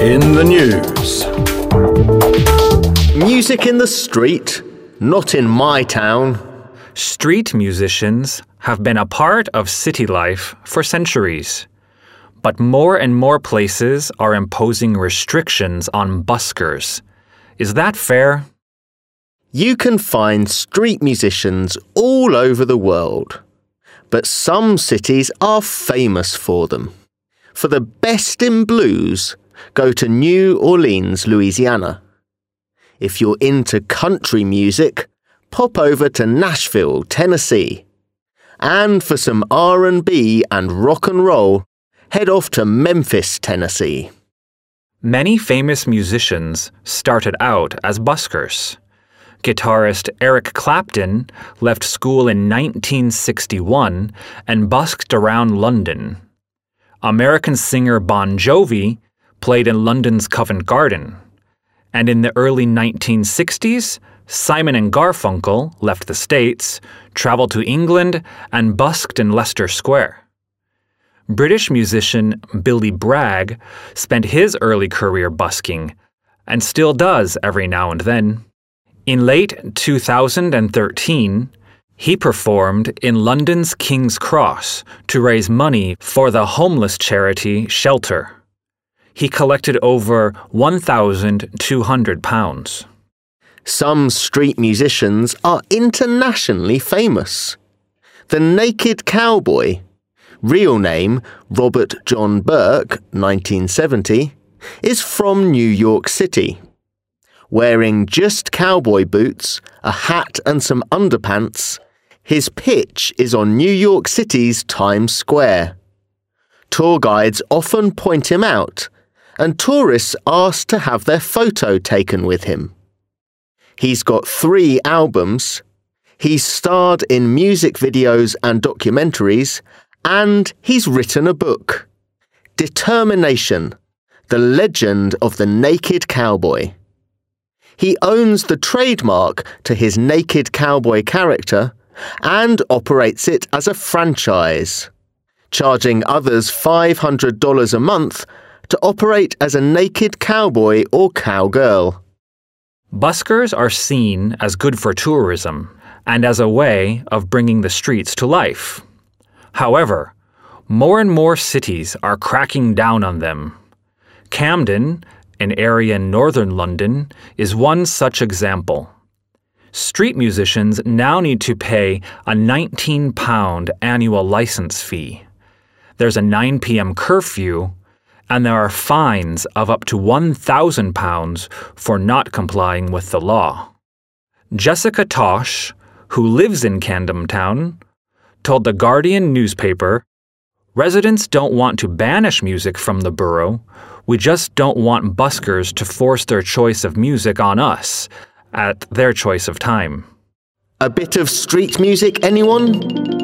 In the news. Music in the street, not in my town. Street musicians have been a part of city life for centuries. But more and more places are imposing restrictions on buskers. Is that fair? You can find street musicians all over the world. But some cities are famous for them. For the best in blues, go to New Orleans, Louisiana. If you're into country music, pop over to Nashville, Tennessee. And for some R&B and rock and roll, head off to Memphis, Tennessee. Many famous musicians started out as buskers. Guitarist Eric Clapton left school in 1961 and busked around London. American singer Bon Jovi played in London's Covent Garden. And in the early 1960s, Simon and Garfunkel left the States, traveled to England, and busked in Leicester Square. British musician Billy Bragg spent his early career busking, and still does every now and then. In late 2013, he performed in London's King's Cross to raise money for the homeless charity Shelter. He collected over £1,200. Some street musicians are internationally famous. The Naked Cowboy, real name Robert John Burke, 1970, is from New York City. Wearing just cowboy boots, a hat, and some underpants, his pitch is on New York City's Times Square. Tour guides often point him out, and tourists ask to have their photo taken with him. He's got three albums. He's starred in music videos and documentaries, and he's written a book. Determination The Legend of the Naked Cowboy. He owns the trademark to his naked cowboy character and operates it as a franchise, charging others $500 a month to operate as a naked cowboy or cowgirl. Buskers are seen as good for tourism and as a way of bringing the streets to life. However, more and more cities are cracking down on them. Camden, an area in northern London, is one such example. Street musicians now need to pay a £19 annual license fee. There's a 9 p.m. curfew, and there are fines of up to £1,000 for not complying with the law. Jessica Tosh, who lives in Camden Town, told the Guardian newspaper Residents don't want to banish music from the borough. We just don't want buskers to force their choice of music on us at their choice of time. A bit of street music, anyone?